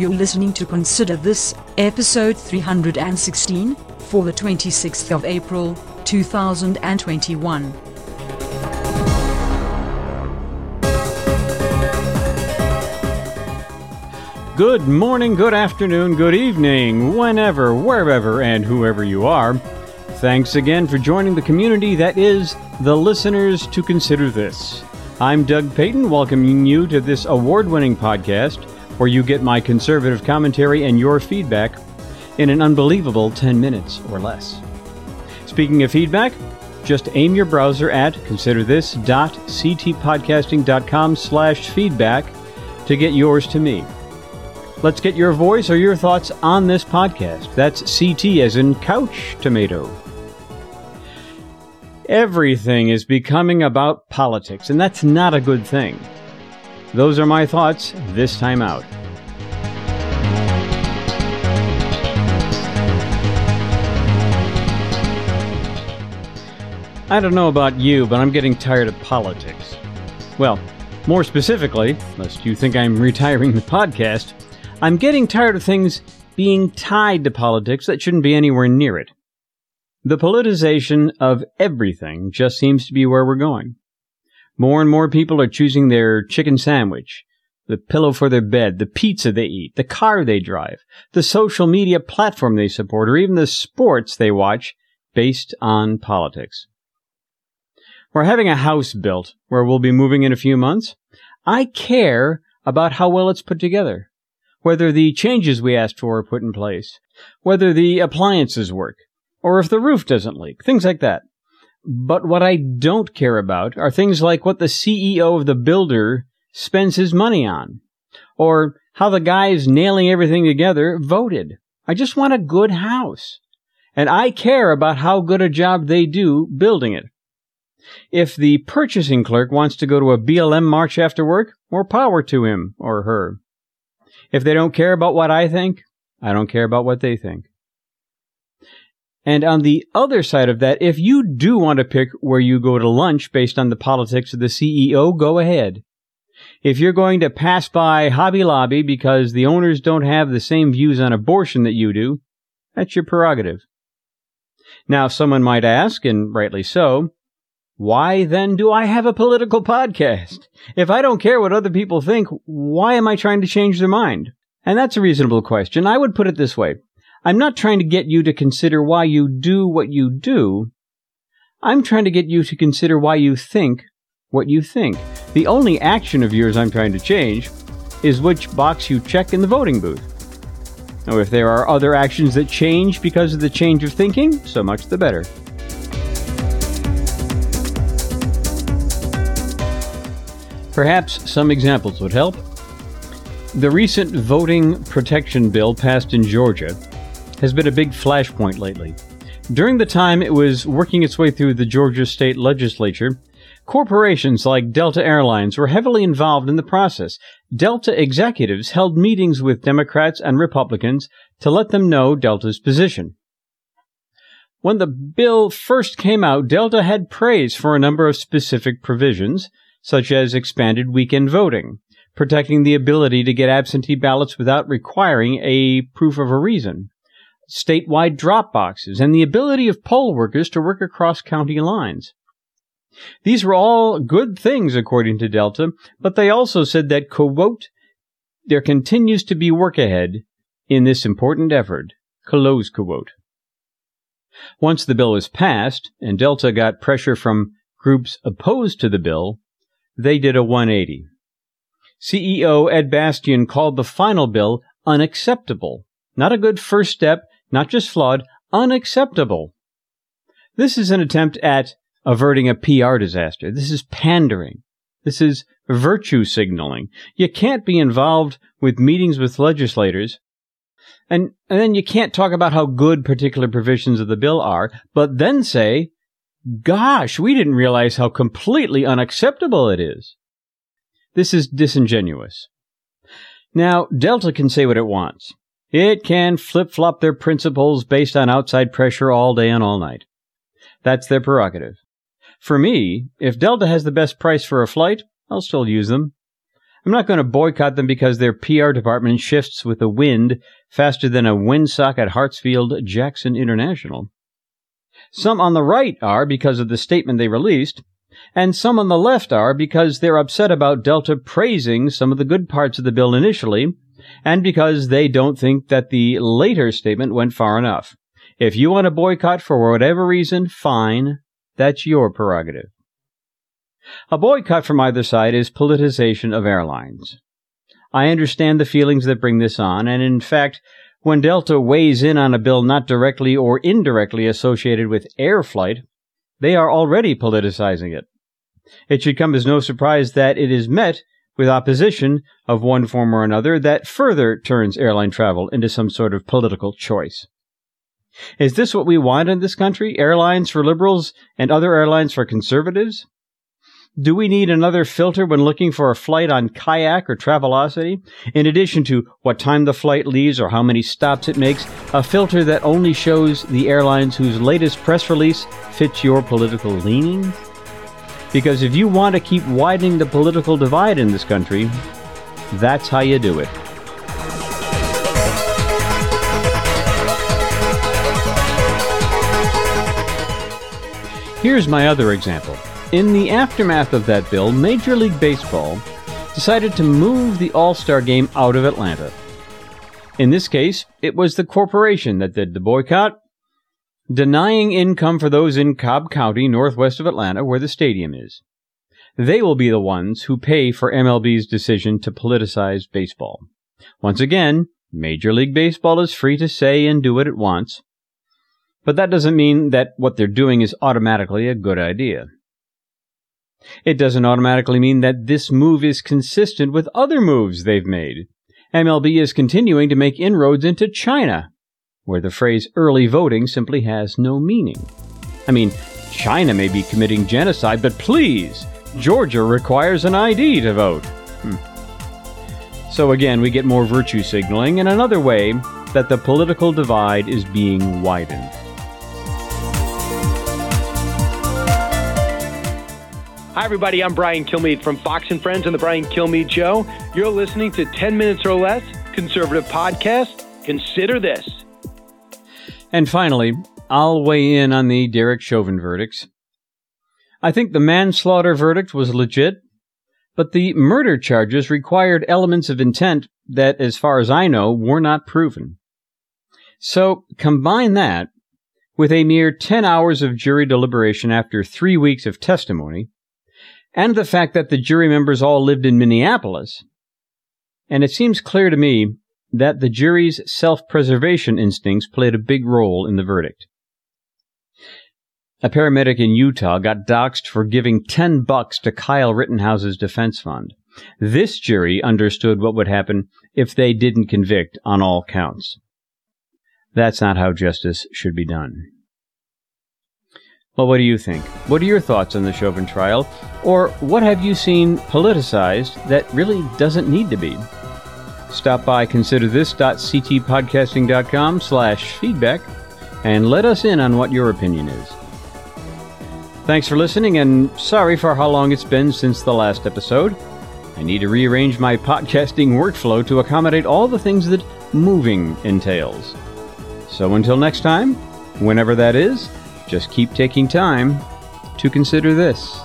You're listening to Consider This, episode 316, for the 26th of April, 2021. Good morning, good afternoon, good evening, whenever, wherever, and whoever you are. Thanks again for joining the community that is the listeners to consider this. I'm Doug Payton, welcoming you to this award winning podcast where you get my conservative commentary and your feedback in an unbelievable 10 minutes or less. Speaking of feedback, just aim your browser at considerthis.ctpodcasting.com slash feedback to get yours to me. Let's get your voice or your thoughts on this podcast. That's CT as in couch tomato. Everything is becoming about politics, and that's not a good thing. Those are my thoughts this time out. I don't know about you, but I'm getting tired of politics. Well, more specifically, lest you think I'm retiring the podcast, I'm getting tired of things being tied to politics that shouldn't be anywhere near it. The politicization of everything just seems to be where we're going. More and more people are choosing their chicken sandwich, the pillow for their bed, the pizza they eat, the car they drive, the social media platform they support, or even the sports they watch based on politics. We're having a house built where we'll be moving in a few months. I care about how well it's put together whether the changes we asked for are put in place, whether the appliances work, or if the roof doesn't leak, things like that. But what I don't care about are things like what the CEO of the builder spends his money on, or how the guys nailing everything together voted. I just want a good house. And I care about how good a job they do building it. If the purchasing clerk wants to go to a BLM march after work, more power to him or her. If they don't care about what I think, I don't care about what they think. And on the other side of that, if you do want to pick where you go to lunch based on the politics of the CEO, go ahead. If you're going to pass by Hobby Lobby because the owners don't have the same views on abortion that you do, that's your prerogative. Now, someone might ask, and rightly so, why then do I have a political podcast? If I don't care what other people think, why am I trying to change their mind? And that's a reasonable question. I would put it this way. I'm not trying to get you to consider why you do what you do. I'm trying to get you to consider why you think what you think. The only action of yours I'm trying to change is which box you check in the voting booth. Now, if there are other actions that change because of the change of thinking, so much the better. Perhaps some examples would help. The recent voting protection bill passed in Georgia has been a big flashpoint lately. During the time it was working its way through the Georgia state legislature, corporations like Delta Airlines were heavily involved in the process. Delta executives held meetings with Democrats and Republicans to let them know Delta's position. When the bill first came out, Delta had praise for a number of specific provisions, such as expanded weekend voting, protecting the ability to get absentee ballots without requiring a proof of a reason, statewide drop boxes, and the ability of poll workers to work across county lines. These were all good things, according to Delta, but they also said that, quote, there continues to be work ahead in this important effort, close quote. Once the bill was passed, and Delta got pressure from groups opposed to the bill, they did a 180. CEO Ed Bastian called the final bill unacceptable. Not a good first step, not just flawed, unacceptable. This is an attempt at averting a PR disaster. This is pandering. This is virtue signaling. You can't be involved with meetings with legislators and, and then you can't talk about how good particular provisions of the bill are, but then say, Gosh, we didn't realize how completely unacceptable it is. This is disingenuous. Now, Delta can say what it wants. It can flip flop their principles based on outside pressure all day and all night. That's their prerogative. For me, if Delta has the best price for a flight, I'll still use them. I'm not going to boycott them because their PR department shifts with the wind faster than a windsock at Hartsfield Jackson International. Some on the right are because of the statement they released, and some on the left are because they're upset about Delta praising some of the good parts of the bill initially, and because they don't think that the later statement went far enough. If you want to boycott for whatever reason, fine. That's your prerogative. A boycott from either side is politicization of airlines. I understand the feelings that bring this on, and in fact, when Delta weighs in on a bill not directly or indirectly associated with air flight, they are already politicizing it. It should come as no surprise that it is met with opposition of one form or another that further turns airline travel into some sort of political choice. Is this what we want in this country? Airlines for liberals and other airlines for conservatives? Do we need another filter when looking for a flight on Kayak or Travelocity? In addition to what time the flight leaves or how many stops it makes, a filter that only shows the airlines whose latest press release fits your political leanings? Because if you want to keep widening the political divide in this country, that's how you do it. Here's my other example. In the aftermath of that bill, Major League Baseball decided to move the All Star game out of Atlanta. In this case, it was the corporation that did the boycott, denying income for those in Cobb County, northwest of Atlanta, where the stadium is. They will be the ones who pay for MLB's decision to politicize baseball. Once again, Major League Baseball is free to say and do what it wants, but that doesn't mean that what they're doing is automatically a good idea. It doesn't automatically mean that this move is consistent with other moves they've made. MLB is continuing to make inroads into China, where the phrase early voting simply has no meaning. I mean, China may be committing genocide, but please, Georgia requires an ID to vote. Hmm. So again, we get more virtue signaling, and another way that the political divide is being widened. Hi, everybody. I'm Brian Kilmeade from Fox and Friends and the Brian Kilmeade Show. You're listening to 10 Minutes or Less, conservative podcast. Consider this. And finally, I'll weigh in on the Derek Chauvin verdicts. I think the manslaughter verdict was legit, but the murder charges required elements of intent that, as far as I know, were not proven. So combine that with a mere 10 hours of jury deliberation after three weeks of testimony, and the fact that the jury members all lived in Minneapolis, and it seems clear to me that the jury's self preservation instincts played a big role in the verdict. A paramedic in Utah got doxxed for giving 10 bucks to Kyle Rittenhouse's defense fund. This jury understood what would happen if they didn't convict on all counts. That's not how justice should be done. Well, what do you think? What are your thoughts on the Chauvin trial? Or what have you seen politicized that really doesn't need to be? Stop by considerthis.ctpodcasting.com slash feedback and let us in on what your opinion is. Thanks for listening and sorry for how long it's been since the last episode. I need to rearrange my podcasting workflow to accommodate all the things that moving entails. So until next time, whenever that is, just keep taking time to consider this.